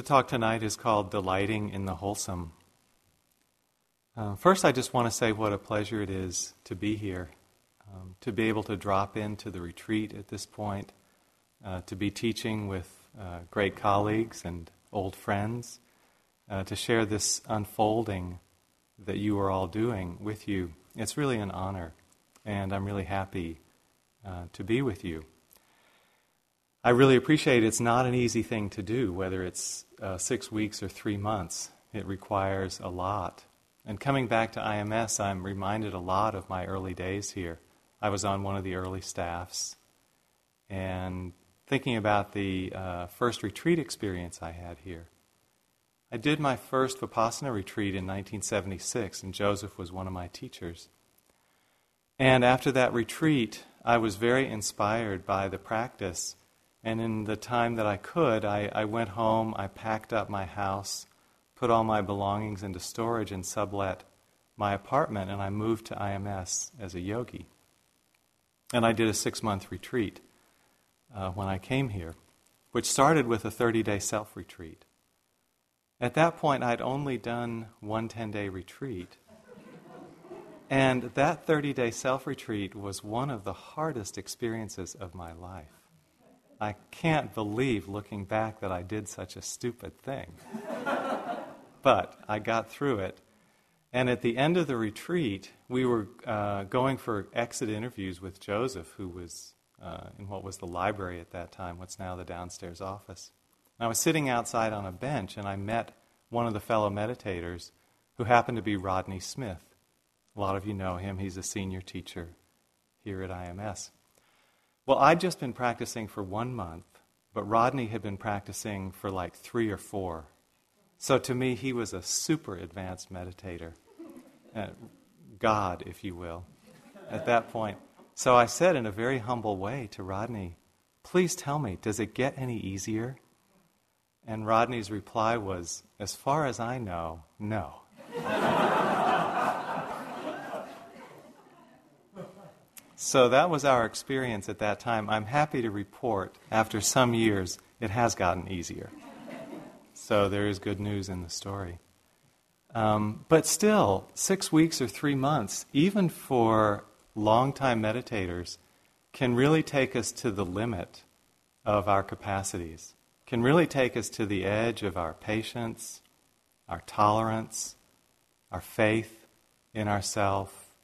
The talk tonight is called Delighting in the Wholesome. Uh, first, I just want to say what a pleasure it is to be here, um, to be able to drop into the retreat at this point, uh, to be teaching with uh, great colleagues and old friends, uh, to share this unfolding that you are all doing with you. It's really an honor, and I'm really happy uh, to be with you. I really appreciate it's not an easy thing to do, whether it's uh, six weeks or three months. It requires a lot. And coming back to IMS, I'm reminded a lot of my early days here. I was on one of the early staffs. And thinking about the uh, first retreat experience I had here, I did my first Vipassana retreat in 1976, and Joseph was one of my teachers. And after that retreat, I was very inspired by the practice and in the time that I could, I, I went home, I packed up my house, put all my belongings into storage, and sublet my apartment, and I moved to IMS as a yogi. And I did a six month retreat uh, when I came here, which started with a 30 day self retreat. At that point, I'd only done one 10 day retreat. And that 30 day self retreat was one of the hardest experiences of my life. I can't believe looking back that I did such a stupid thing. but I got through it. And at the end of the retreat, we were uh, going for exit interviews with Joseph, who was uh, in what was the library at that time, what's now the downstairs office. And I was sitting outside on a bench, and I met one of the fellow meditators who happened to be Rodney Smith. A lot of you know him, he's a senior teacher here at IMS. Well, I'd just been practicing for one month, but Rodney had been practicing for like three or four. So to me, he was a super advanced meditator, uh, God, if you will, at that point. So I said in a very humble way to Rodney, Please tell me, does it get any easier? And Rodney's reply was, As far as I know, no. So that was our experience at that time. I'm happy to report, after some years, it has gotten easier. So there is good news in the story. Um, but still, six weeks or three months, even for long-time meditators, can really take us to the limit of our capacities, can really take us to the edge of our patience, our tolerance, our faith in ourself,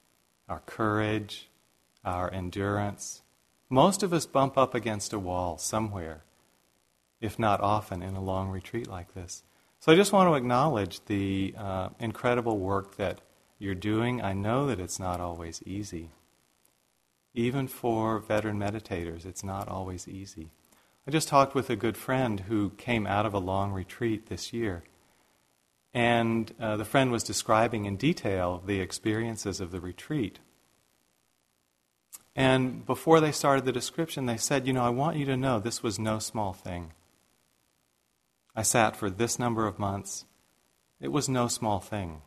our courage, our endurance. Most of us bump up against a wall somewhere, if not often, in a long retreat like this. So I just want to acknowledge the uh, incredible work that you're doing. I know that it's not always easy. Even for veteran meditators, it's not always easy. I just talked with a good friend who came out of a long retreat this year. And uh, the friend was describing in detail the experiences of the retreat. And before they started the description, they said, You know, I want you to know this was no small thing. I sat for this number of months. It was no small thing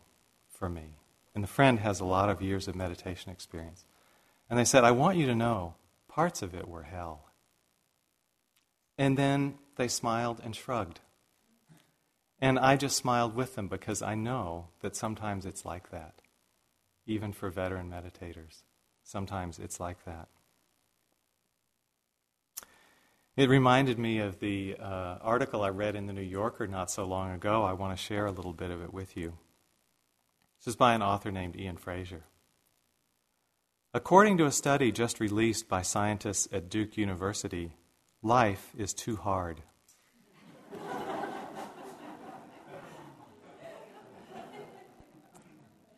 for me. And the friend has a lot of years of meditation experience. And they said, I want you to know parts of it were hell. And then they smiled and shrugged. And I just smiled with them because I know that sometimes it's like that, even for veteran meditators. Sometimes it's like that. It reminded me of the uh, article I read in the New Yorker not so long ago. I want to share a little bit of it with you. This is by an author named Ian Frazier. According to a study just released by scientists at Duke University, life is too hard.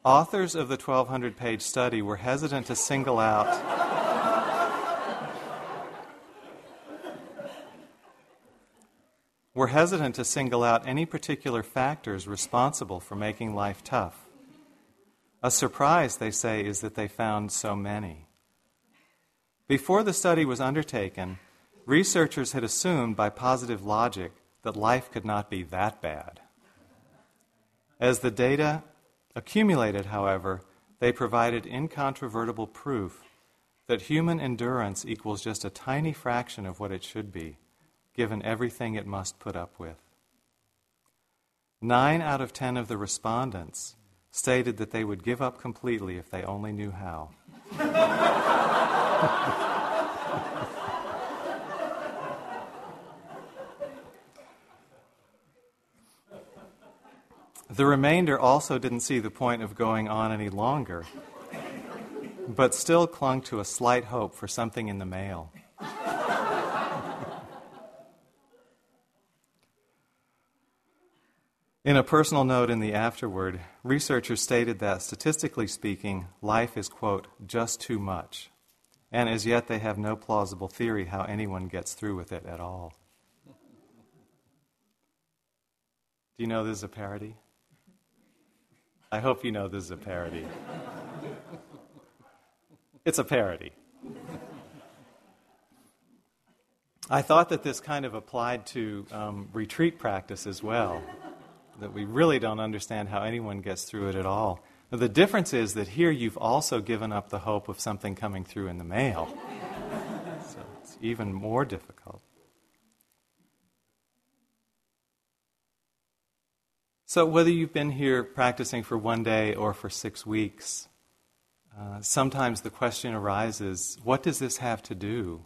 Authors of the 1200 page study were hesitant to single out. were hesitant to single out any particular factors responsible for making life tough. A surprise, they say, is that they found so many. Before the study was undertaken, researchers had assumed by positive logic that life could not be that bad. As the data Accumulated, however, they provided incontrovertible proof that human endurance equals just a tiny fraction of what it should be, given everything it must put up with. Nine out of ten of the respondents stated that they would give up completely if they only knew how. the remainder also didn't see the point of going on any longer, but still clung to a slight hope for something in the mail. In a personal note in the afterword, researchers stated that statistically speaking, life is, quote, just too much. And as yet, they have no plausible theory how anyone gets through with it at all. Do you know this is a parody? I hope you know this is a parody. It's a parody. I thought that this kind of applied to um, retreat practice as well that we really don't understand how anyone gets through it at all. The difference is that here you've also given up the hope of something coming through in the mail. so it's even more difficult. So, whether you've been here practicing for one day or for six weeks, uh, sometimes the question arises what does this have to do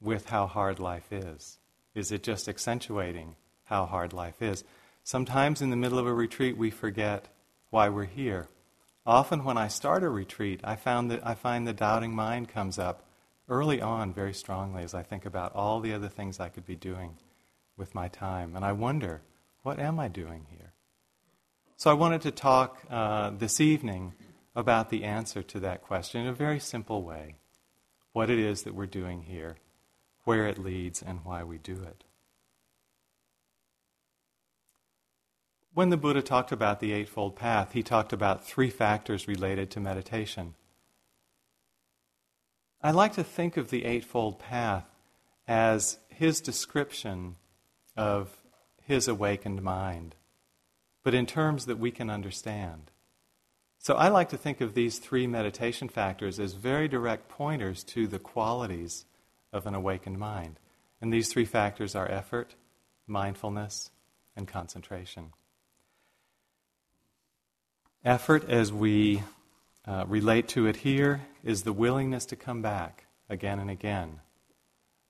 with how hard life is? Is it just accentuating how hard life is? Sometimes in the middle of a retreat, we forget why we're here. Often, when I start a retreat, I, found that, I find the doubting mind comes up early on very strongly as I think about all the other things I could be doing with my time. And I wonder, what am I doing here? So I wanted to talk uh, this evening about the answer to that question in a very simple way what it is that we're doing here, where it leads, and why we do it. When the Buddha talked about the Eightfold Path, he talked about three factors related to meditation. I like to think of the Eightfold Path as his description of his awakened mind, but in terms that we can understand. So I like to think of these three meditation factors as very direct pointers to the qualities of an awakened mind. And these three factors are effort, mindfulness, and concentration. Effort, as we uh, relate to it here, is the willingness to come back again and again.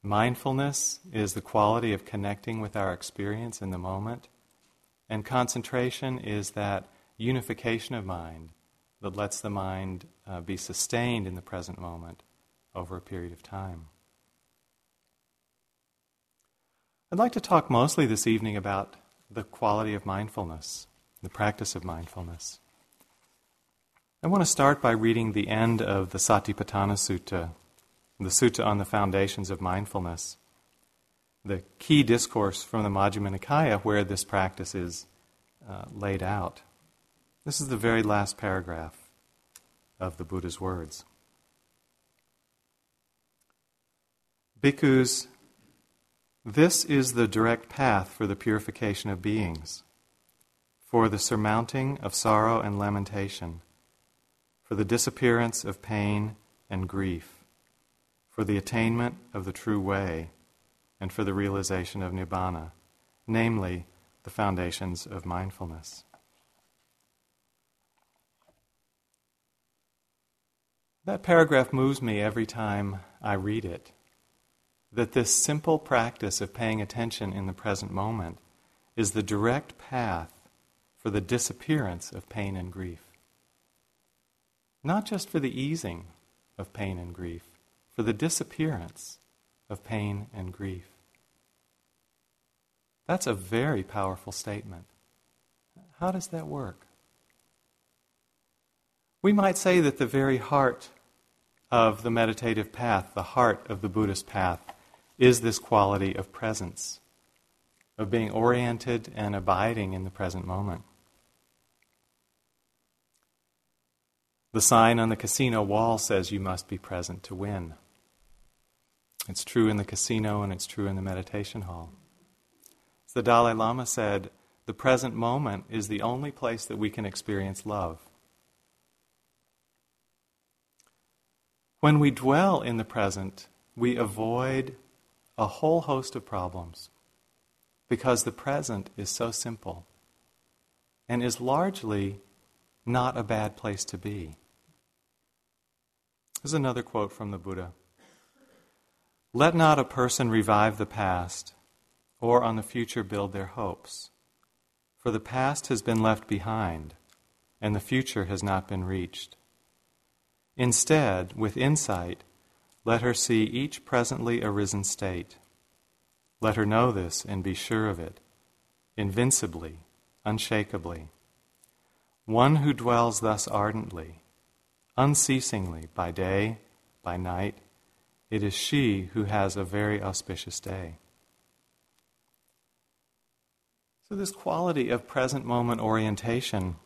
Mindfulness is the quality of connecting with our experience in the moment. And concentration is that unification of mind that lets the mind uh, be sustained in the present moment over a period of time. I'd like to talk mostly this evening about the quality of mindfulness, the practice of mindfulness. I want to start by reading the end of the Satipatthana Sutta, the sutta on the foundations of mindfulness, the key discourse from the Majjhima Nikaya where this practice is uh, laid out. This is the very last paragraph of the Buddha's words. Bhikkhus, this is the direct path for the purification of beings, for the surmounting of sorrow and lamentation for the disappearance of pain and grief, for the attainment of the true way, and for the realization of nibbana, namely, the foundations of mindfulness. That paragraph moves me every time I read it. That this simple practice of paying attention in the present moment is the direct path for the disappearance of pain and grief not just for the easing of pain and grief, for the disappearance of pain and grief. That's a very powerful statement. How does that work? We might say that the very heart of the meditative path, the heart of the Buddhist path, is this quality of presence, of being oriented and abiding in the present moment. The sign on the casino wall says you must be present to win. It's true in the casino and it's true in the meditation hall. As the Dalai Lama said, the present moment is the only place that we can experience love. When we dwell in the present, we avoid a whole host of problems because the present is so simple. and is largely not a bad place to be. Here's another quote from the Buddha Let not a person revive the past or on the future build their hopes, for the past has been left behind and the future has not been reached. Instead, with insight, let her see each presently arisen state. Let her know this and be sure of it, invincibly, unshakably. One who dwells thus ardently, unceasingly, by day, by night, it is she who has a very auspicious day. So, this quality of present moment orientation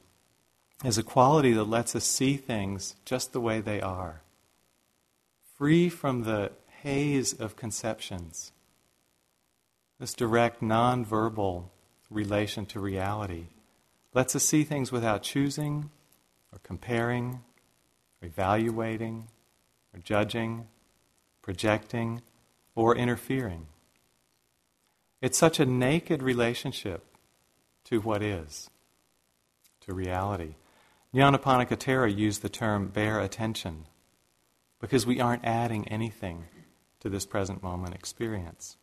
is a quality that lets us see things just the way they are, free from the haze of conceptions. This direct, non-verbal relation to reality lets us see things without choosing or comparing or evaluating or judging, projecting, or interfering. It's such a naked relationship to what is, to reality. Nyanaponika Thera used the term bare attention because we aren't adding anything to this present moment experience.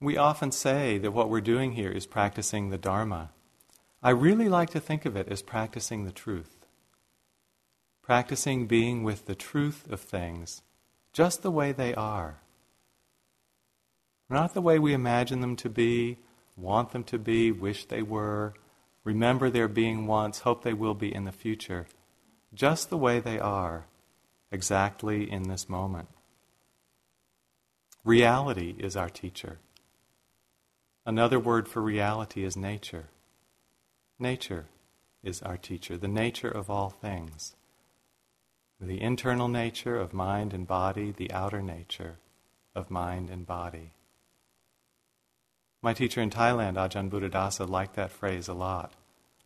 We often say that what we're doing here is practicing the Dharma. I really like to think of it as practicing the truth. Practicing being with the truth of things just the way they are. Not the way we imagine them to be, want them to be, wish they were, remember their being once, hope they will be in the future, just the way they are, exactly in this moment. Reality is our teacher. Another word for reality is nature. Nature is our teacher, the nature of all things. The internal nature of mind and body, the outer nature of mind and body. My teacher in Thailand, Ajahn Buddhadasa, liked that phrase a lot.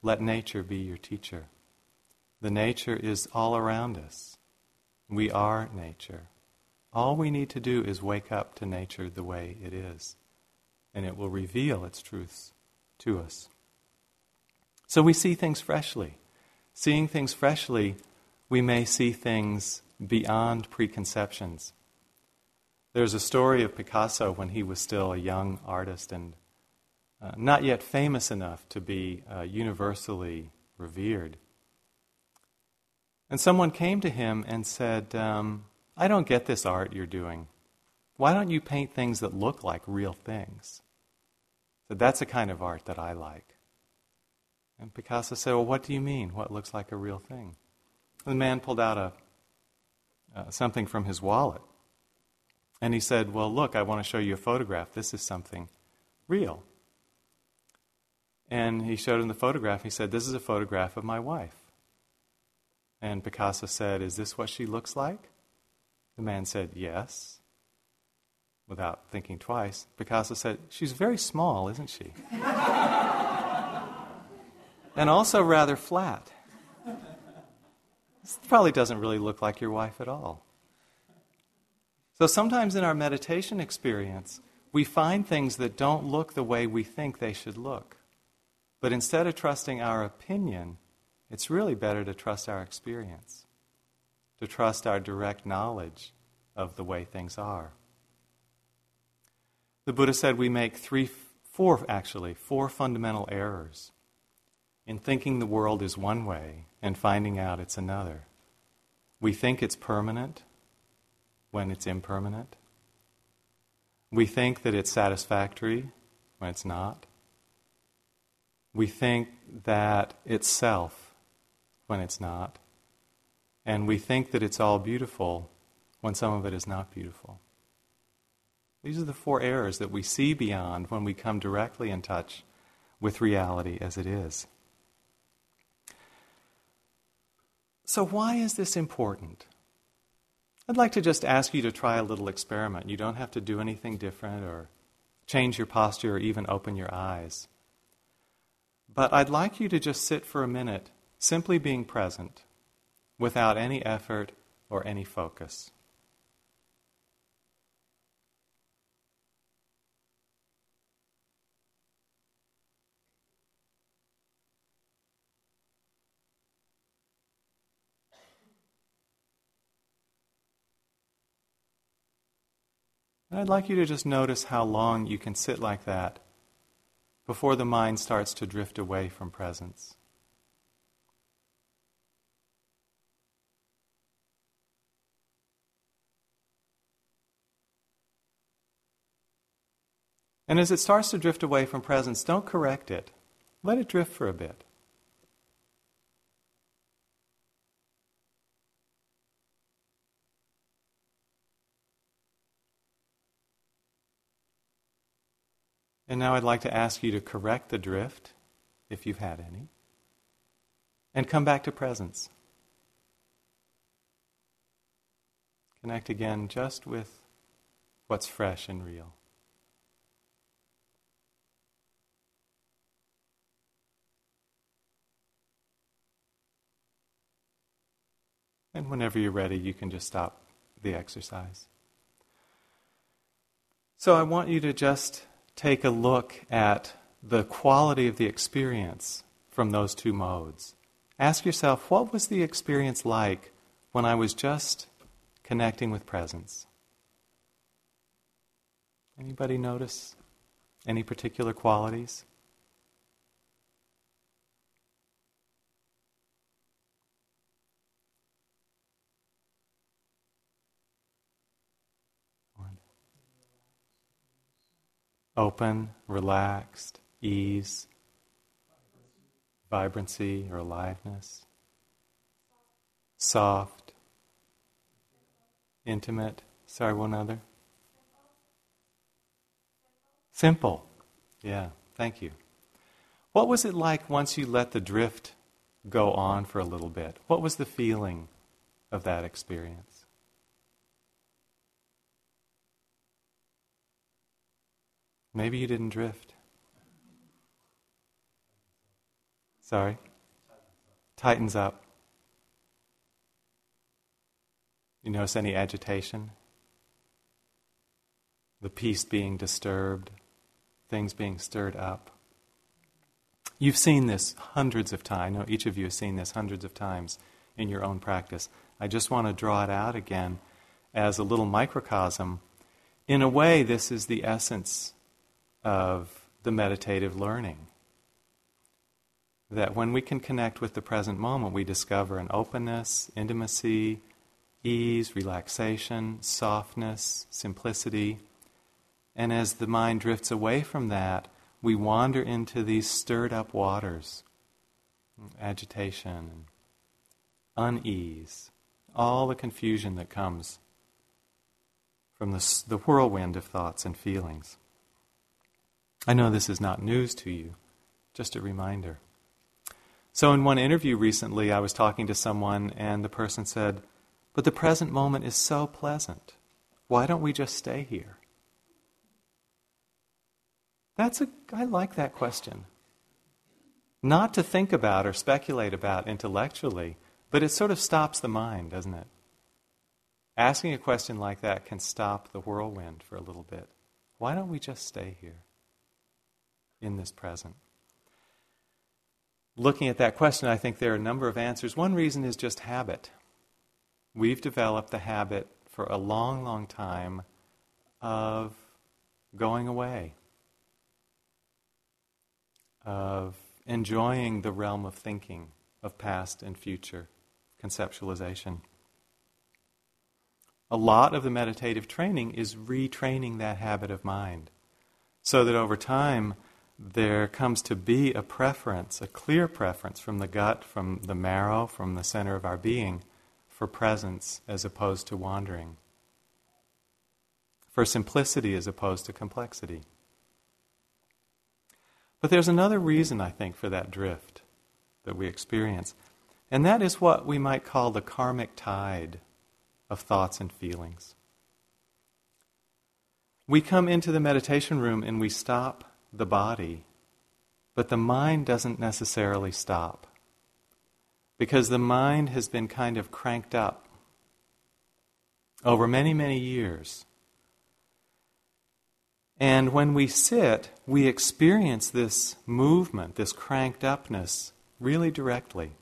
Let nature be your teacher. The nature is all around us. We are nature. All we need to do is wake up to nature the way it is, and it will reveal its truths to us. So we see things freshly. Seeing things freshly, we may see things beyond preconceptions. There's a story of Picasso when he was still a young artist and uh, not yet famous enough to be uh, universally revered. And someone came to him and said, um, I don't get this art you're doing. Why don't you paint things that look like real things? So that's the kind of art that I like. And Picasso said, Well, what do you mean? What looks like a real thing? And the man pulled out a, uh, something from his wallet and he said, Well, look, I want to show you a photograph. This is something real. And he showed him the photograph. He said, This is a photograph of my wife. And Picasso said, Is this what she looks like? The man said, Yes. Without thinking twice, Picasso said, She's very small, isn't she? and also rather flat. This probably doesn't really look like your wife at all. So sometimes in our meditation experience, we find things that don't look the way we think they should look. But instead of trusting our opinion, it's really better to trust our experience, to trust our direct knowledge of the way things are. The Buddha said we make three, four actually, four fundamental errors in thinking the world is one way and finding out it's another. We think it's permanent when it's impermanent. We think that it's satisfactory when it's not. We think that it's self when it's not. And we think that it's all beautiful when some of it is not beautiful. These are the four errors that we see beyond when we come directly in touch with reality as it is. So, why is this important? I'd like to just ask you to try a little experiment. You don't have to do anything different or change your posture or even open your eyes. But I'd like you to just sit for a minute, simply being present, without any effort or any focus. I'd like you to just notice how long you can sit like that before the mind starts to drift away from presence. And as it starts to drift away from presence, don't correct it. Let it drift for a bit. And now I'd like to ask you to correct the drift, if you've had any, and come back to presence. Connect again just with what's fresh and real. And whenever you're ready, you can just stop the exercise. So I want you to just take a look at the quality of the experience from those two modes. Ask yourself, what was the experience like when I was just connecting with presence? Anybody notice any particular qualities? Open, relaxed, ease, vibrancy or aliveness, soft, intimate. Sorry, one other. Simple. Yeah, thank you. What was it like once you let the drift go on for a little bit? What was the feeling of that experience? Maybe you didn't drift. Sorry? Tightens up. You notice any agitation? The peace being disturbed, things being stirred up. You've seen this hundreds of times. I know each of you has seen this hundreds of times in your own practice. I just want to draw it out again as a little microcosm. In a way, this is the essence of the meditative learning. That when we can connect with the present moment, we discover an openness, intimacy, ease, relaxation, softness, simplicity. And as the mind drifts away from that, we wander into these stirred up waters agitation, unease, all the confusion that comes from the, the whirlwind of thoughts and feelings. I know this is not news to you, just a reminder. So, in one interview recently, I was talking to someone, and the person said, But the present moment is so pleasant. Why don't we just stay here? That's a, I like that question. Not to think about or speculate about intellectually, but it sort of stops the mind, doesn't it? Asking a question like that can stop the whirlwind for a little bit. Why don't we just stay here? In this present? Looking at that question, I think there are a number of answers. One reason is just habit. We've developed the habit for a long, long time of going away, of enjoying the realm of thinking, of past and future conceptualization. A lot of the meditative training is retraining that habit of mind so that over time there comes to be a preference, a clear preference from the gut, from the marrow, from the center of our being for presence as opposed to wandering, for simplicity as opposed to complexity. But there's another reason, I think, for that drift that we experience, and that is what we might call the karmic tide of thoughts and feelings. We come into the meditation room and we stop the body, but the mind doesn't necessarily stop. Because the mind has been kind of cranked up over many, many years. And when we sit, we experience this movement, this cranked upness, really directly.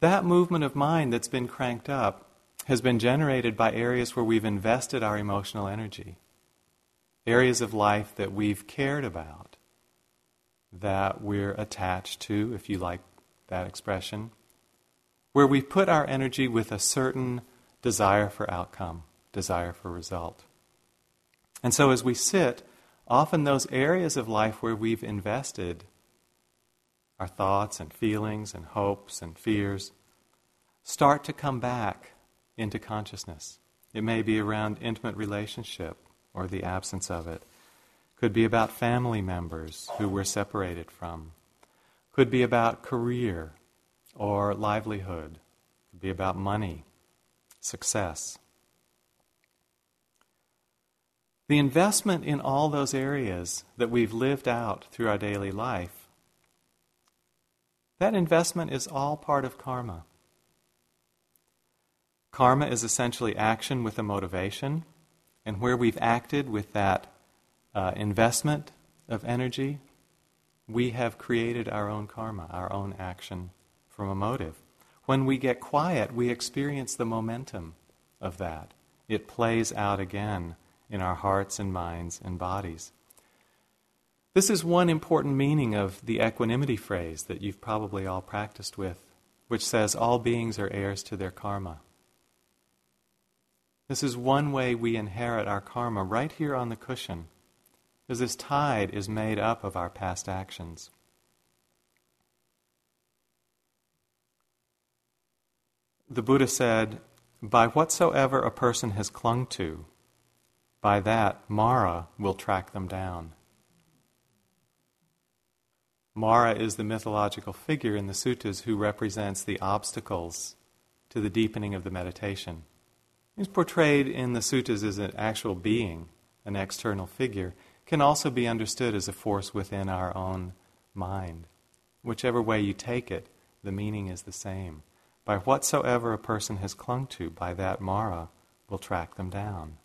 That movement of mind that's been cranked up has been generated by areas where we've invested our emotional energy, areas of life that we've cared about, that we're attached to, if you like that expression, where we put our energy with a certain desire for outcome, desire for result. And so as we sit, often those areas of life where we've invested our thoughts and feelings and hopes and fears start to come back into consciousness. It may be around intimate relationship or the absence of it. Could be about family members who we're separated from. Could be about career or livelihood. Could be about money, success. The investment in all those areas that we've lived out through our daily life, that investment is all part of karma. Karma is essentially action with a motivation, and where we've acted with that uh, investment of energy, we have created our own karma, our own action from a motive. When we get quiet, we experience the momentum of that. It plays out again in our hearts and minds and bodies. This is one important meaning of the equanimity phrase that you've probably all practiced with, which says, All beings are heirs to their karma. This is one way we inherit our karma right here on the cushion, because this tide is made up of our past actions. The Buddha said, By whatsoever a person has clung to, by that Mara will track them down. Mara is the mythological figure in the suttas who represents the obstacles to the deepening of the meditation. He's portrayed in the suttas as an actual being, an external figure, can also be understood as a force within our own mind. Whichever way you take it, the meaning is the same. By whatsoever a person has clung to, by that Mara will track them down.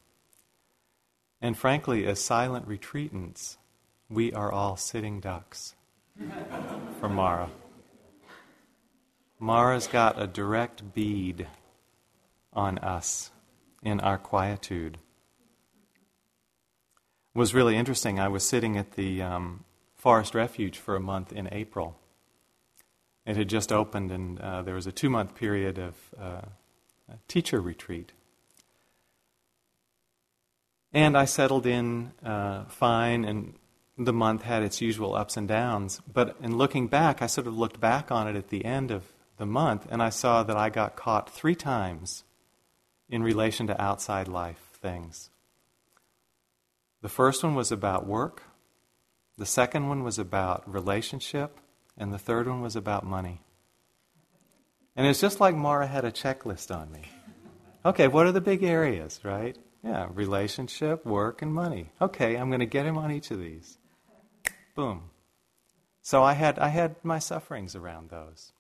And frankly, as silent retreatants, we are all sitting ducks for Mara. Mara's got a direct bead on us in our quietude. It was really interesting. I was sitting at the um, Forest Refuge for a month in April. It had just opened, and uh, there was a two month period of uh, teacher retreat. And I settled in uh, fine, and the month had its usual ups and downs. But in looking back, I sort of looked back on it at the end of the month, and I saw that I got caught three times in relation to outside life things. The first one was about work, the second one was about relationship, and the third one was about money. And it's just like Mara had a checklist on me. Okay, what are the big areas, right? Yeah, relationship, work, and money. Okay, I'm going to get him on each of these. Boom. So I had, I had my sufferings around those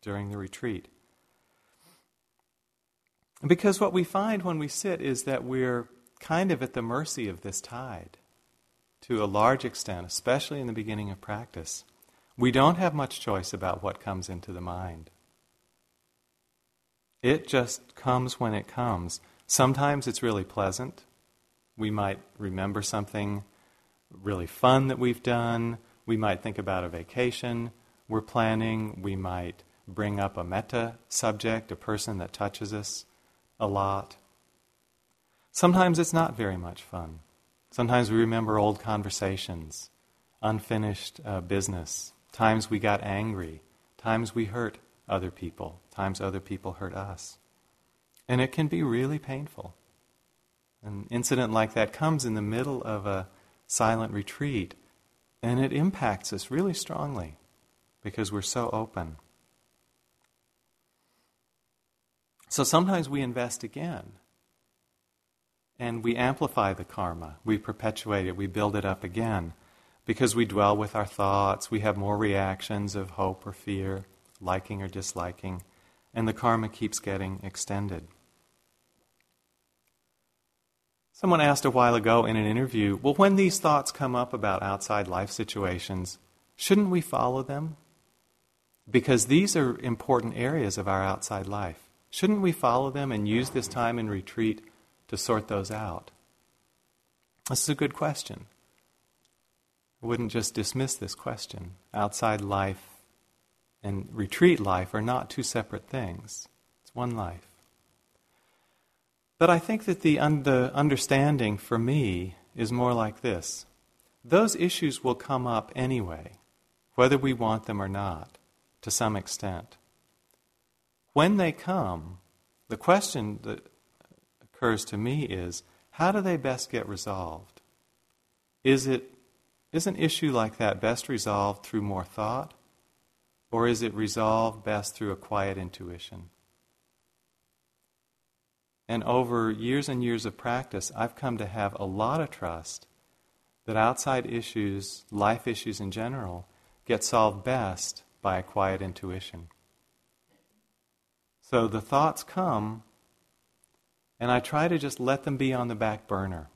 during the retreat. Because what we find when we sit is that we're kind of at the mercy of this tide to a large extent, especially in the beginning of practice. We don't have much choice about what comes into the mind. It just comes when it comes. Sometimes it's really pleasant. We might remember something really fun that we've done. We might think about a vacation we're planning. We might bring up a metta subject, a person that touches us a lot. Sometimes it's not very much fun. Sometimes we remember old conversations, unfinished uh, business, times we got angry, times we hurt other people, times other people hurt us. And it can be really painful. An incident like that comes in the middle of a silent retreat, and it impacts us really strongly because we're so open. So sometimes we invest again. And we amplify the karma. We perpetuate it. We build it up again. Because we dwell with our thoughts. We have more reactions of hope or fear, liking or disliking. And the karma keeps getting extended. Someone asked a while ago in an interview well, when these thoughts come up about outside life situations, shouldn't we follow them? Because these are important areas of our outside life. Shouldn't we follow them and use this time in retreat to sort those out? This is a good question. I wouldn't just dismiss this question. Outside life and retreat life are not two separate things, it's one life. But I think that the, un- the understanding for me is more like this those issues will come up anyway, whether we want them or not, to some extent. When they come, the question that occurs to me is how do they best get resolved? Is, it, is an issue like that best resolved through more thought? Or is it resolved best through a quiet intuition? And over years and years of practice, I've come to have a lot of trust that outside issues, life issues in general, get solved best by a quiet intuition. So the thoughts come, and I try to just let them be on the back burner.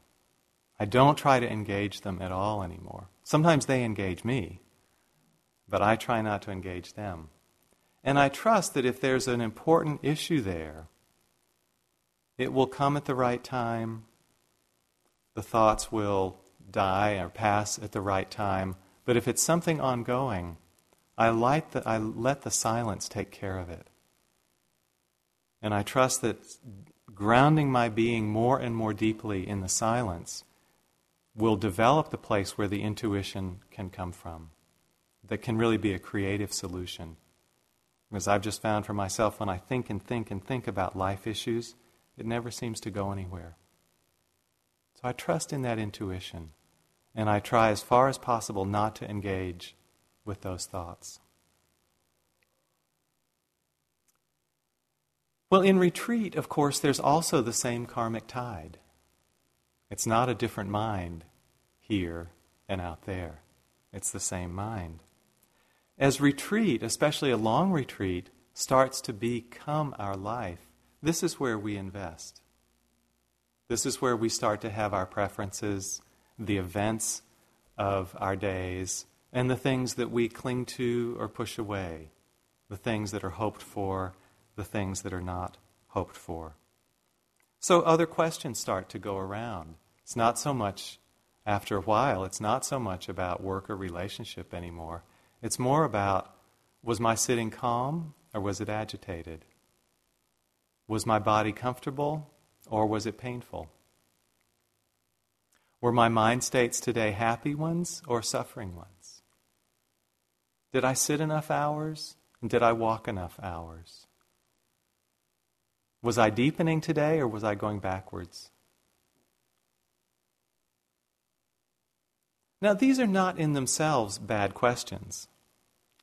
I don't try to engage them at all anymore. Sometimes they engage me, but I try not to engage them. And I trust that if there's an important issue there, it will come at the right time. The thoughts will die or pass at the right time. But if it's something ongoing, I, the, I let the silence take care of it. And I trust that grounding my being more and more deeply in the silence will develop the place where the intuition can come from, that can really be a creative solution. Because I've just found for myself when I think and think and think about life issues, it never seems to go anywhere. So I trust in that intuition, and I try as far as possible not to engage with those thoughts. Well, in retreat, of course, there's also the same karmic tide. It's not a different mind here and out there, it's the same mind. As retreat, especially a long retreat, starts to become our life, this is where we invest. This is where we start to have our preferences, the events of our days, and the things that we cling to or push away, the things that are hoped for the things that are not hoped for. So other questions start to go around. It's not so much, after a while, it's not so much about work or relationship anymore. It's more about was my sitting calm or was it agitated? Was my body comfortable or was it painful? Were my mind states today happy ones or suffering ones? Did I sit enough hours and did I walk enough hours? Was I deepening today or was I going backwards? Now, these are not in themselves bad questions.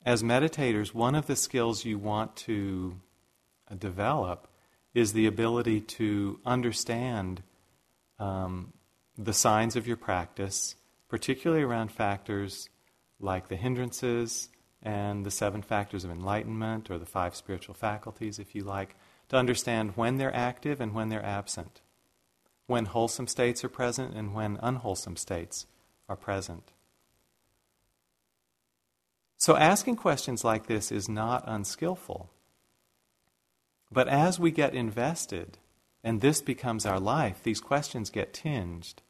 As meditators, one of the skills you want to develop is the ability to understand um, the signs of your practice, particularly around factors like the hindrances and the seven factors of enlightenment, or the five spiritual faculties, if you like, to understand when they're active and when they're absent, when wholesome states are present and when unwholesome states are present. So, asking questions like this is not unskillful. But as we get invested, and this becomes our life, these questions get tinged,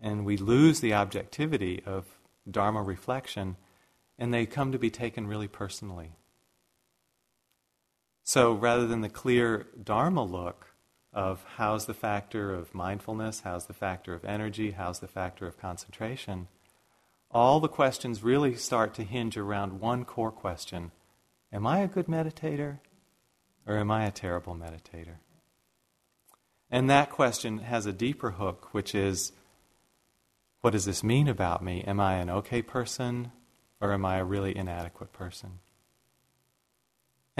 and we lose the objectivity of Dharma reflection, and they come to be taken really personally. So rather than the clear Dharma look of how's the factor of mindfulness, how's the factor of energy, how's the factor of concentration, all the questions really start to hinge around one core question Am I a good meditator or am I a terrible meditator? And that question has a deeper hook, which is what does this mean about me? Am I an okay person or am I a really inadequate person?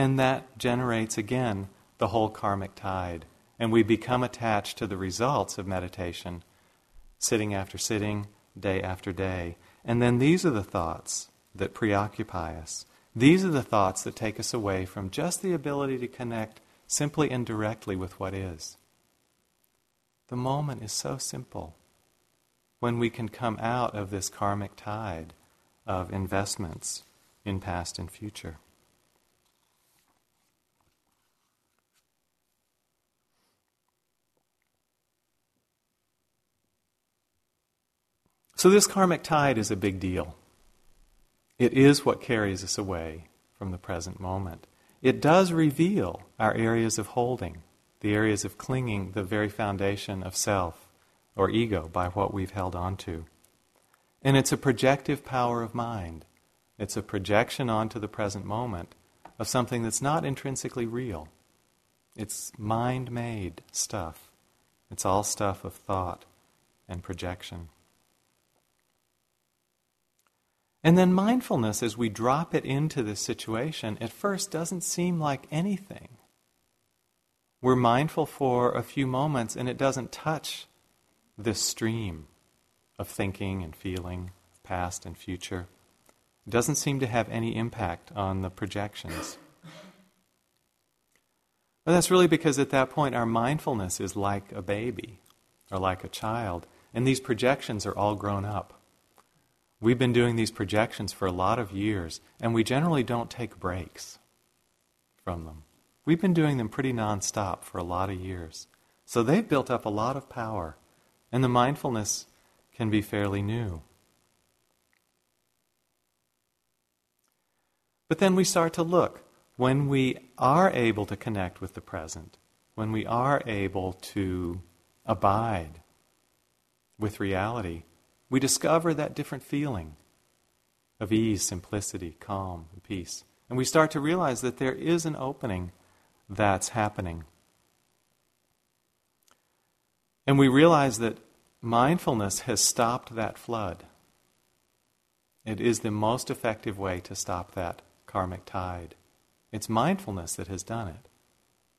And that generates again the whole karmic tide. And we become attached to the results of meditation, sitting after sitting, day after day. And then these are the thoughts that preoccupy us. These are the thoughts that take us away from just the ability to connect simply and directly with what is. The moment is so simple when we can come out of this karmic tide of investments in past and future. So, this karmic tide is a big deal. It is what carries us away from the present moment. It does reveal our areas of holding, the areas of clinging, the very foundation of self or ego by what we've held on to. And it's a projective power of mind. It's a projection onto the present moment of something that's not intrinsically real. It's mind made stuff. It's all stuff of thought and projection. And then mindfulness, as we drop it into this situation, at first doesn't seem like anything. We're mindful for a few moments and it doesn't touch this stream of thinking and feeling, past and future. It doesn't seem to have any impact on the projections. But that's really because at that point our mindfulness is like a baby or like a child, and these projections are all grown up. We've been doing these projections for a lot of years, and we generally don't take breaks from them. We've been doing them pretty nonstop for a lot of years. So they've built up a lot of power, and the mindfulness can be fairly new. But then we start to look when we are able to connect with the present, when we are able to abide with reality, we discover that different feeling of ease, simplicity, calm, and peace. And we start to realize that there is an opening that's happening. And we realize that mindfulness has stopped that flood. It is the most effective way to stop that karmic tide. It's mindfulness that has done it.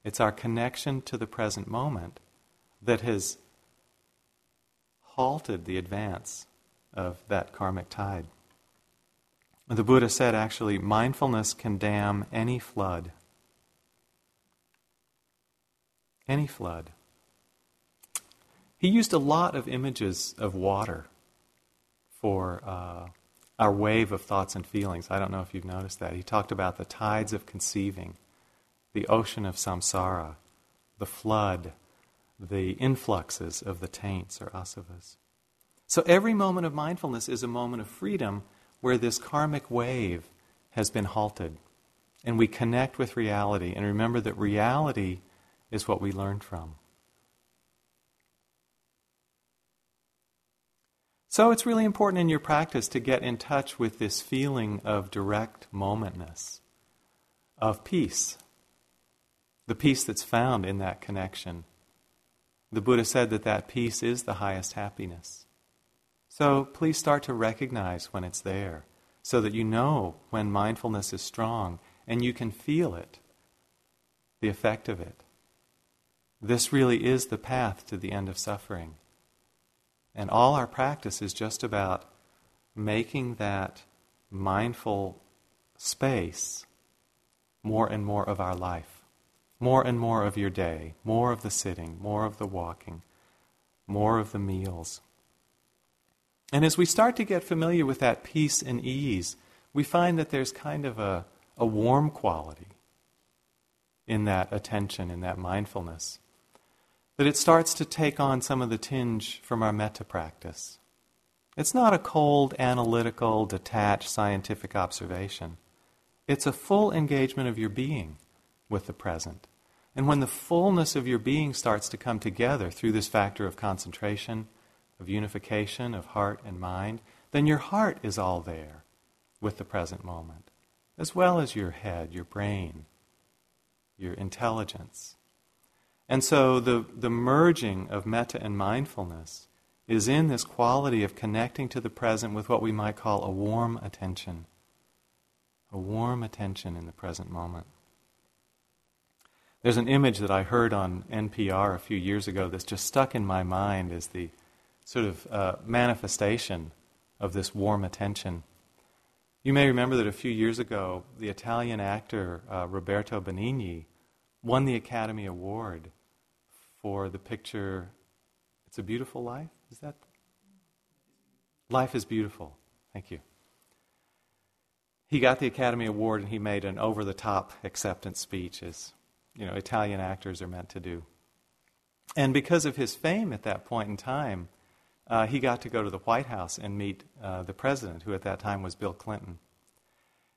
It's our connection to the present moment that has halted the advance of that karmic tide. The Buddha said actually, mindfulness can dam any flood. Any flood. He used a lot of images of water for uh, our wave of thoughts and feelings. I don't know if you've noticed that. He talked about the tides of conceiving, the ocean of samsara, the flood, the influxes of the taints or asavas. So every moment of mindfulness is a moment of freedom where this karmic wave has been halted. And we connect with reality and remember that reality is what we learned from. So it's really important in your practice to get in touch with this feeling of direct momentness, of peace, the peace that's found in that connection the Buddha said that that peace is the highest happiness. So please start to recognize when it's there so that you know when mindfulness is strong and you can feel it, the effect of it. This really is the path to the end of suffering. And all our practice is just about making that mindful space more and more of our life more and more of your day, more of the sitting, more of the walking, more of the meals. And as we start to get familiar with that peace and ease, we find that there's kind of a, a warm quality in that attention, in that mindfulness. That it starts to take on some of the tinge from our metta practice. It's not a cold, analytical, detached, scientific observation. It's a full engagement of your being with the present. And when the fullness of your being starts to come together through this factor of concentration, of unification of heart and mind, then your heart is all there with the present moment, as well as your head, your brain, your intelligence. And so the, the merging of metta and mindfulness is in this quality of connecting to the present with what we might call a warm attention. A warm attention in the present moment. There's an image that I heard on NPR a few years ago that's just stuck in my mind as the sort of uh, manifestation of this warm attention. You may remember that a few years ago, the Italian actor uh, Roberto Benigni won the Academy Award for the picture It's a Beautiful Life. Is that? Life is Beautiful. Thank you. He got the Academy Award and he made an over the top acceptance speech as you know, Italian actors are meant to do. And because of his fame at that point in time, uh, he got to go to the White House and meet uh, the president, who at that time was Bill Clinton.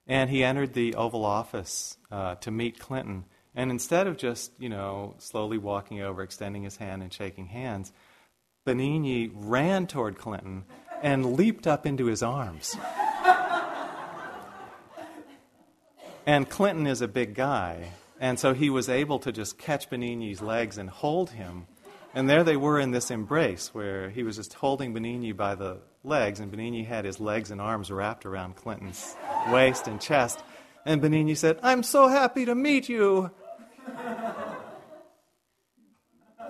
And he entered the Oval Office uh, to meet Clinton. And instead of just, you know, slowly walking over, extending his hand and shaking hands, Benigni ran toward Clinton and leaped up into his arms. and Clinton is a big guy, and so he was able to just catch Benigni's legs and hold him. And there they were in this embrace where he was just holding Benigni by the legs, and Benigni had his legs and arms wrapped around Clinton's waist and chest. And Benigni said, I'm so happy to meet you.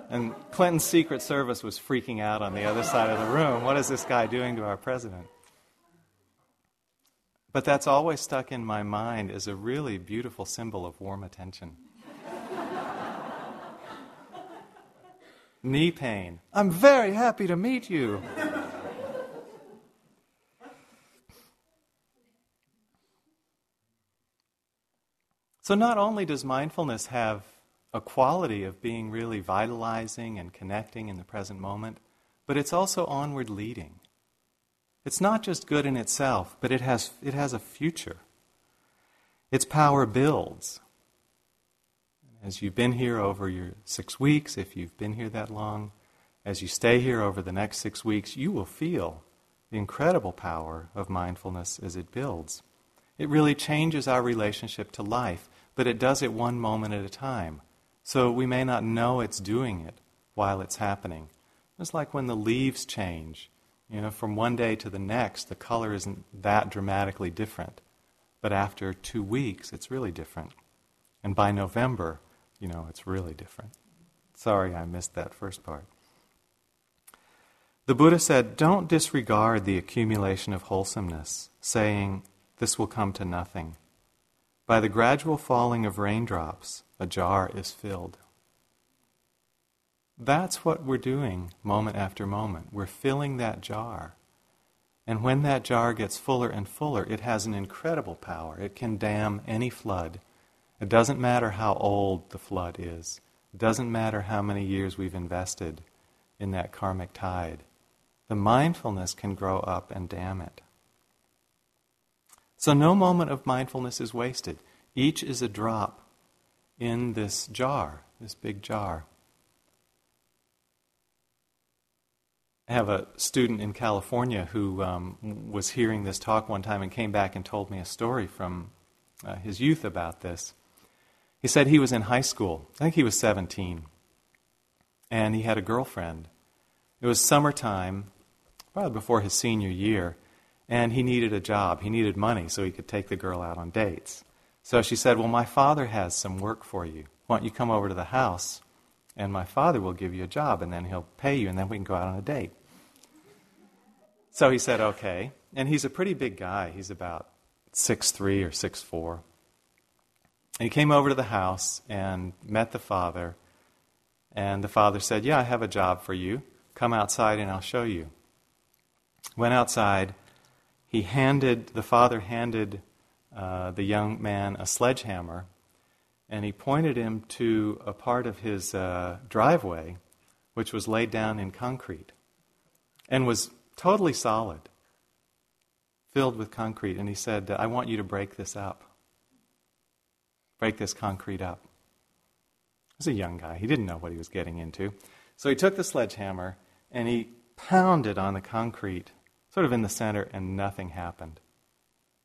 And Clinton's Secret Service was freaking out on the other side of the room. What is this guy doing to our president? But that's always stuck in my mind as a really beautiful symbol of warm attention. Knee pain. I'm very happy to meet you. so, not only does mindfulness have a quality of being really vitalizing and connecting in the present moment, but it's also onward leading. It's not just good in itself, but it has, it has a future. Its power builds. As you've been here over your six weeks, if you've been here that long, as you stay here over the next six weeks, you will feel the incredible power of mindfulness as it builds. It really changes our relationship to life, but it does it one moment at a time. So we may not know it's doing it while it's happening. It's like when the leaves change you know, from one day to the next, the color isn't that dramatically different. But after two weeks, it's really different. And by November, you know, it's really different. Sorry, I missed that first part. The Buddha said, Don't disregard the accumulation of wholesomeness, saying, This will come to nothing. By the gradual falling of raindrops, a jar is filled. That's what we're doing moment after moment. We're filling that jar. And when that jar gets fuller and fuller, it has an incredible power. It can dam any flood. It doesn't matter how old the flood is, it doesn't matter how many years we've invested in that karmic tide. The mindfulness can grow up and dam it. So, no moment of mindfulness is wasted. Each is a drop in this jar, this big jar. I have a student in California who um, was hearing this talk one time and came back and told me a story from uh, his youth about this. He said he was in high school. I think he was 17. And he had a girlfriend. It was summertime, probably before his senior year, and he needed a job. He needed money so he could take the girl out on dates. So she said, Well, my father has some work for you. Why don't you come over to the house and my father will give you a job, and then he'll pay you, and then we can go out on a date. So he said, okay. And he's a pretty big guy. He's about six three or six four. And he came over to the house and met the father. And the father said, Yeah, I have a job for you. Come outside and I'll show you. Went outside. He handed, the father handed uh, the young man a sledgehammer and he pointed him to a part of his uh, driveway which was laid down in concrete and was totally solid, filled with concrete. And he said, I want you to break this up. Break this concrete up. He was a young guy. He didn't know what he was getting into. So he took the sledgehammer and he pounded on the concrete, sort of in the center, and nothing happened.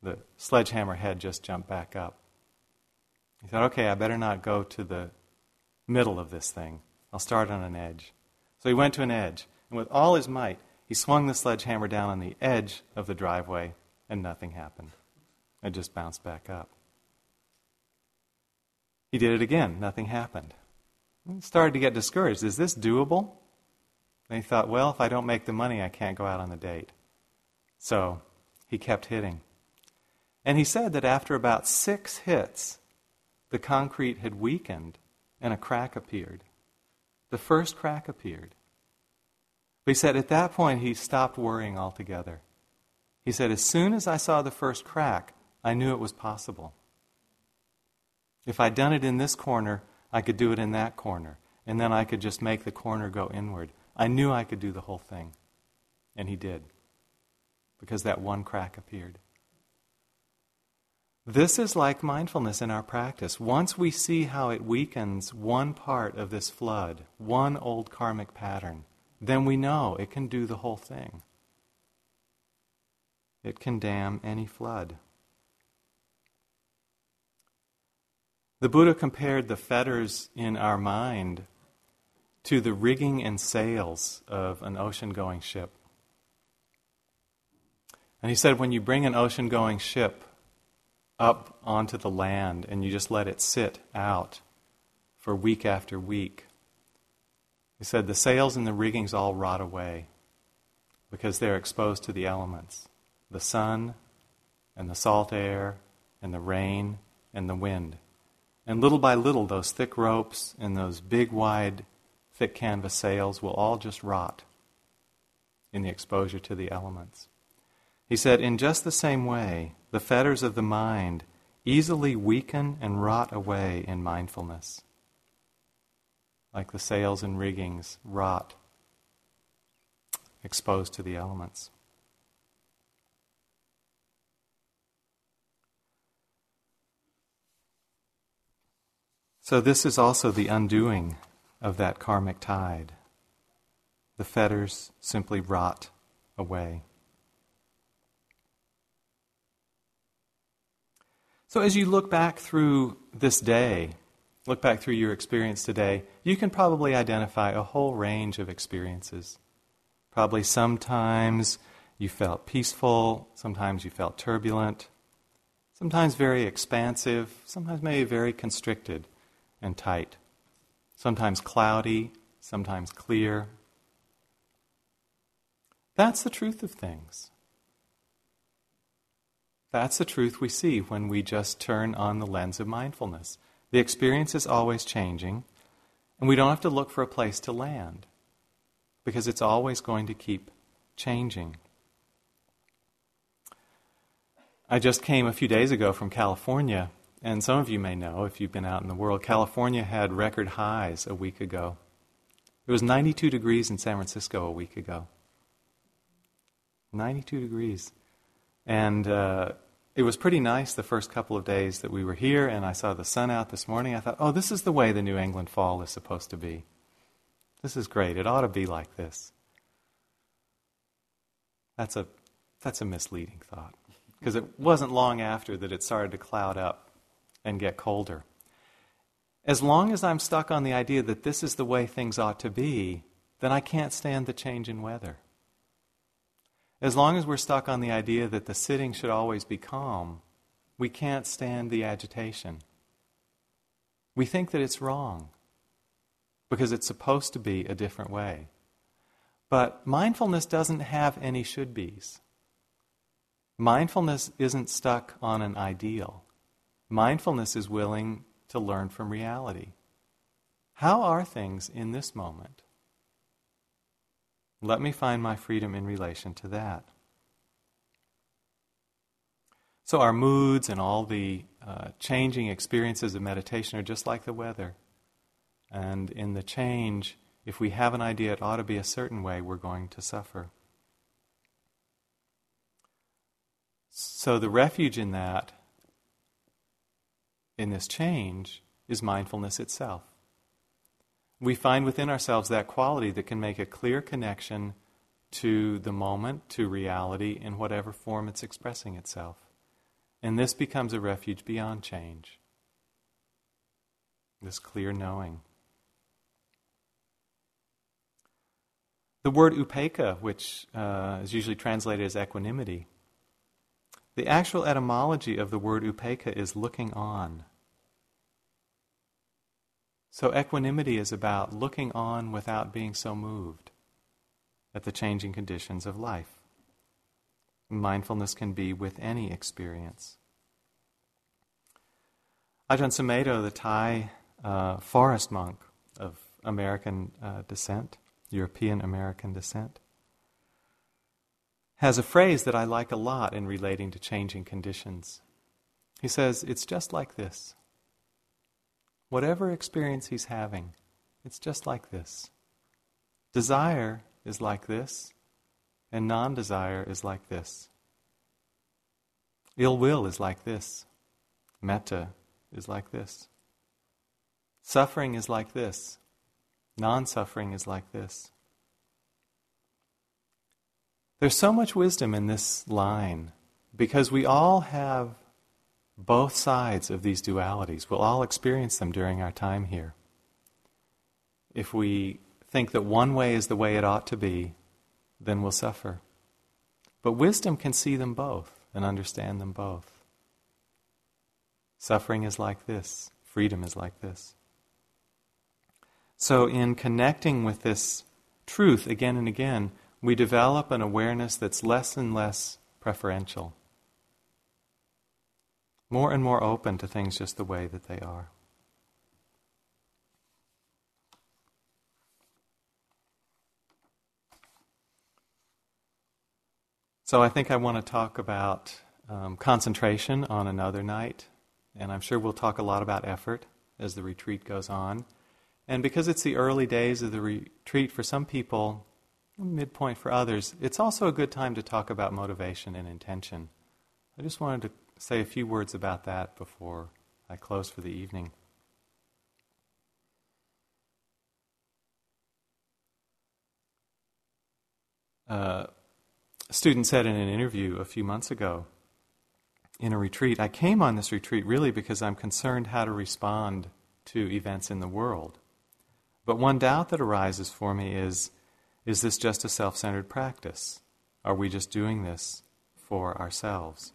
The sledgehammer head just jumped back up. He thought, okay, I better not go to the middle of this thing. I'll start on an edge. So he went to an edge, and with all his might, he swung the sledgehammer down on the edge of the driveway, and nothing happened. It just bounced back up. He did it again, nothing happened. He started to get discouraged. Is this doable? And he thought, well, if I don't make the money, I can't go out on the date. So he kept hitting. And he said that after about six hits, the concrete had weakened and a crack appeared. The first crack appeared. But he said at that point he stopped worrying altogether. He said, as soon as I saw the first crack, I knew it was possible. If I'd done it in this corner, I could do it in that corner. And then I could just make the corner go inward. I knew I could do the whole thing. And he did, because that one crack appeared. This is like mindfulness in our practice. Once we see how it weakens one part of this flood, one old karmic pattern, then we know it can do the whole thing. It can dam any flood. The Buddha compared the fetters in our mind to the rigging and sails of an ocean going ship. And he said, when you bring an ocean going ship up onto the land and you just let it sit out for week after week. He said the sails and the riggings all rot away because they're exposed to the elements the sun and the salt air and the rain and the wind. And little by little, those thick ropes and those big, wide, thick canvas sails will all just rot in the exposure to the elements. He said, in just the same way, the fetters of the mind easily weaken and rot away in mindfulness, like the sails and riggings rot, exposed to the elements. So, this is also the undoing of that karmic tide. The fetters simply rot away. So, as you look back through this day, look back through your experience today, you can probably identify a whole range of experiences. Probably sometimes you felt peaceful, sometimes you felt turbulent, sometimes very expansive, sometimes maybe very constricted and tight, sometimes cloudy, sometimes clear. That's the truth of things. That's the truth we see when we just turn on the lens of mindfulness. The experience is always changing, and we don't have to look for a place to land because it's always going to keep changing. I just came a few days ago from California, and some of you may know if you've been out in the world, California had record highs a week ago. It was 92 degrees in San Francisco a week ago. 92 degrees. And uh, it was pretty nice the first couple of days that we were here, and I saw the sun out this morning. I thought, oh, this is the way the New England fall is supposed to be. This is great. It ought to be like this. That's a, that's a misleading thought, because it wasn't long after that it started to cloud up and get colder. As long as I'm stuck on the idea that this is the way things ought to be, then I can't stand the change in weather. As long as we're stuck on the idea that the sitting should always be calm, we can't stand the agitation. We think that it's wrong because it's supposed to be a different way. But mindfulness doesn't have any should be's. Mindfulness isn't stuck on an ideal. Mindfulness is willing to learn from reality. How are things in this moment? Let me find my freedom in relation to that. So, our moods and all the uh, changing experiences of meditation are just like the weather. And in the change, if we have an idea it ought to be a certain way, we're going to suffer. So, the refuge in that, in this change, is mindfulness itself we find within ourselves that quality that can make a clear connection to the moment, to reality, in whatever form it's expressing itself. And this becomes a refuge beyond change. This clear knowing. The word upekkha, which uh, is usually translated as equanimity, the actual etymology of the word upekkha is looking on. So, equanimity is about looking on without being so moved at the changing conditions of life. Mindfulness can be with any experience. Ajahn Sumedho, the Thai uh, forest monk of American uh, descent, European American descent, has a phrase that I like a lot in relating to changing conditions. He says, It's just like this. Whatever experience he's having, it's just like this. Desire is like this, And non desire is like this. Ill will is like this. Metta is like this. Suffering is like this. Non suffering is like this. There's so much wisdom in this line because we all have both sides of these dualities. We'll all experience them during our time here. If we think that one way is the way it ought to be, then we'll suffer. But wisdom can see them both and understand them both. Suffering is like this, freedom is like this. So, in connecting with this truth again and again, we develop an awareness that's less and less preferential, more and more open to things just the way that they are. So I think I want to talk about um, concentration on another night, and I'm sure we'll talk a lot about effort as the retreat goes on. And because it's the early days of the retreat for some people, midpoint for others, it's also a good time to talk about motivation and intention. I just wanted to say a few words about that before I close for the evening. Uh, a student said in an interview a few months ago in a retreat, I came on this retreat really because I'm concerned how to respond to events in the world. But one doubt that arises for me is is this just a self centered practice? Are we just doing this for ourselves?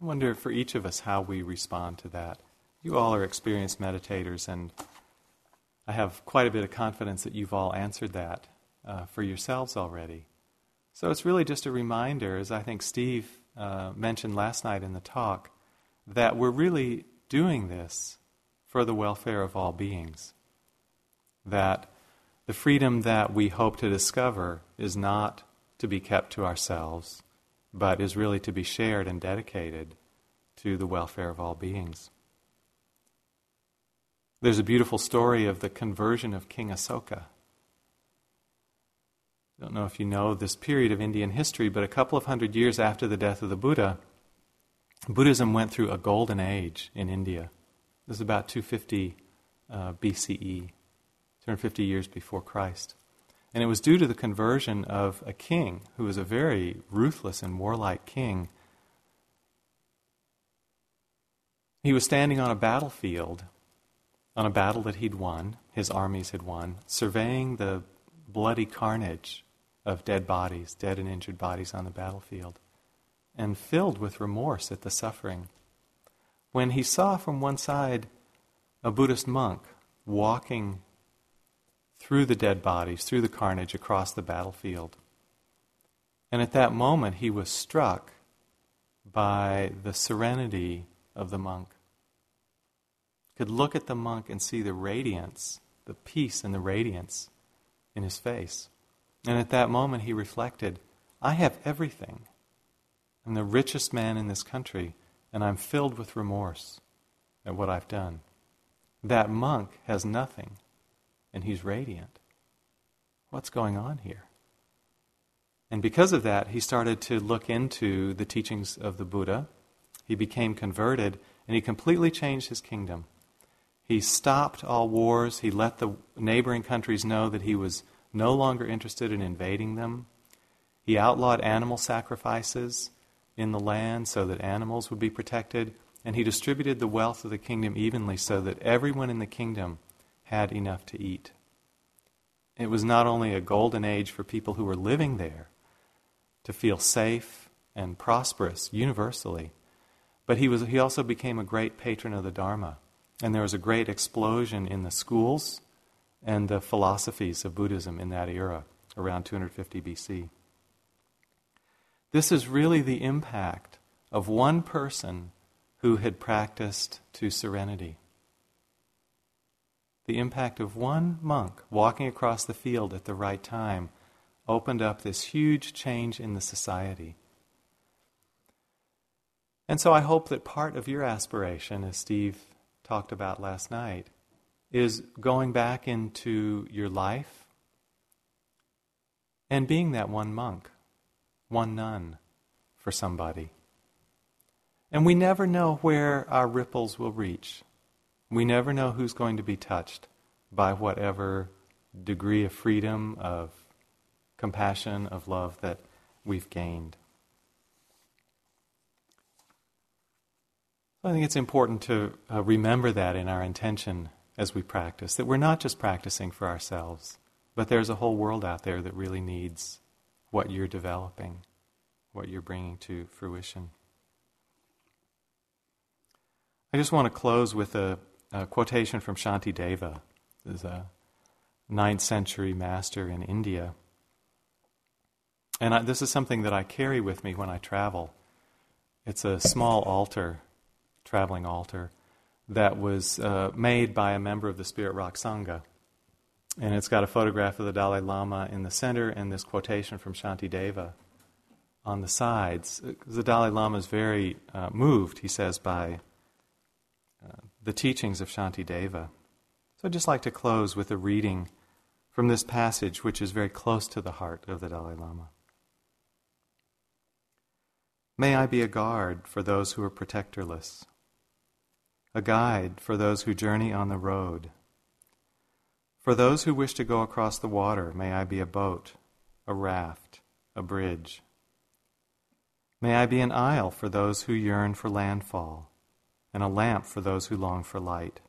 I wonder for each of us how we respond to that. You all are experienced meditators, and I have quite a bit of confidence that you've all answered that uh, for yourselves already. So it's really just a reminder, as I think Steve uh, mentioned last night in the talk, that we're really doing this for the welfare of all beings. That the freedom that we hope to discover is not to be kept to ourselves, but is really to be shared and dedicated to the welfare of all beings. There's a beautiful story of the conversion of King Asoka. I don't know if you know this period of Indian history, but a couple of hundred years after the death of the Buddha, Buddhism went through a golden age in India. This is about 250 uh, BCE, 250 years before Christ. And it was due to the conversion of a king who was a very ruthless and warlike king. He was standing on a battlefield, on a battle that he'd won, his armies had won, surveying the bloody carnage of dead bodies, dead and injured bodies on the battlefield, and filled with remorse at the suffering. When he saw from one side a Buddhist monk walking through the dead bodies, through the carnage, across the battlefield. And at that moment, he was struck by the serenity of the monk. Could look at the monk and see the radiance, the peace and the radiance in his face. And at that moment, he reflected I have everything. I'm the richest man in this country, and I'm filled with remorse at what I've done. That monk has nothing, and he's radiant. What's going on here? And because of that, he started to look into the teachings of the Buddha. He became converted, and he completely changed his kingdom. He stopped all wars. He let the neighboring countries know that he was no longer interested in invading them. He outlawed animal sacrifices in the land so that animals would be protected, and he distributed the wealth of the kingdom evenly so that everyone in the kingdom had enough to eat. It was not only a golden age for people who were living there to feel safe and prosperous universally, but he, was, he also became a great patron of the Dharma. And there was a great explosion in the schools and the philosophies of Buddhism in that era, around 250 BC. This is really the impact of one person who had practiced to serenity. The impact of one monk walking across the field at the right time opened up this huge change in the society. And so I hope that part of your aspiration, as Steve talked about last night, is going back into your life and being that one monk, one nun for somebody. And we never know where our ripples will reach. We never know who's going to be touched by whatever degree of freedom, of compassion, of love that we've gained. I think it's important to uh, remember that in our intention as we practice, that we're not just practicing for ourselves, but there's a whole world out there that really needs what you're developing, what you're bringing to fruition. I just want to close with a, a quotation from Shantideva, who's a ninth century master in India. And I, this is something that I carry with me when I travel. It's a small altar, traveling altar, that was uh, made by a member of the Spirit Rock Sangha. And it's got a photograph of the Dalai Lama in the center and this quotation from Shantideva on the sides. The Dalai Lama is very uh, moved, he says, by the teachings of Shantideva. So I'd just like to close with a reading from this passage, which is very close to the heart of the Dalai Lama. May I be a guard for those who are protectorless, a guide for those who journey on the road. For those who wish to go across the water, may I be a boat, a raft, a bridge. May I be an isle for those who yearn for landfall and a lamp for those who long for light.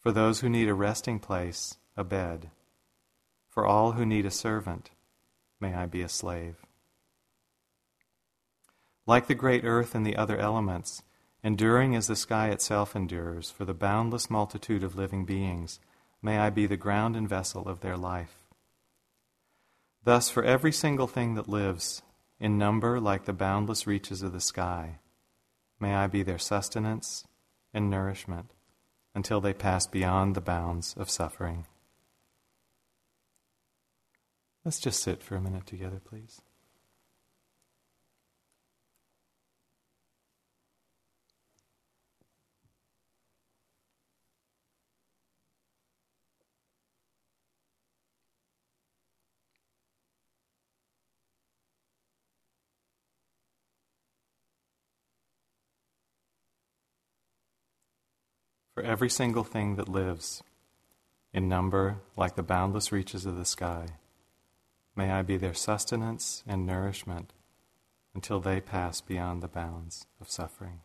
For those who need a resting place, a bed. For all who need a servant, may I be a slave. Like the great earth and the other elements, enduring as the sky itself endures, for the boundless multitude of living beings, may I be the ground and vessel of their life. Thus, for every single thing that lives, in number like the boundless reaches of the sky, May I be their sustenance and nourishment until they pass beyond the bounds of suffering. Let's just sit for a minute together, please. For every single thing that lives, in number like the boundless reaches of the sky. May I be their sustenance and nourishment until they pass beyond the bounds of suffering.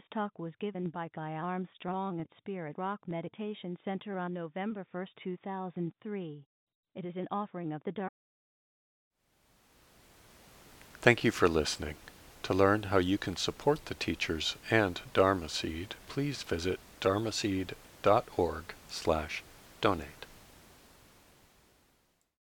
This talk was given by Guy Armstrong at Spirit Rock Meditation Center on November 1, 2003. It is an offering of the Dharma. Thank you for listening. To learn how you can support the teachers and Dharma Seed, please visit dharma dharmaseed.org slash donate.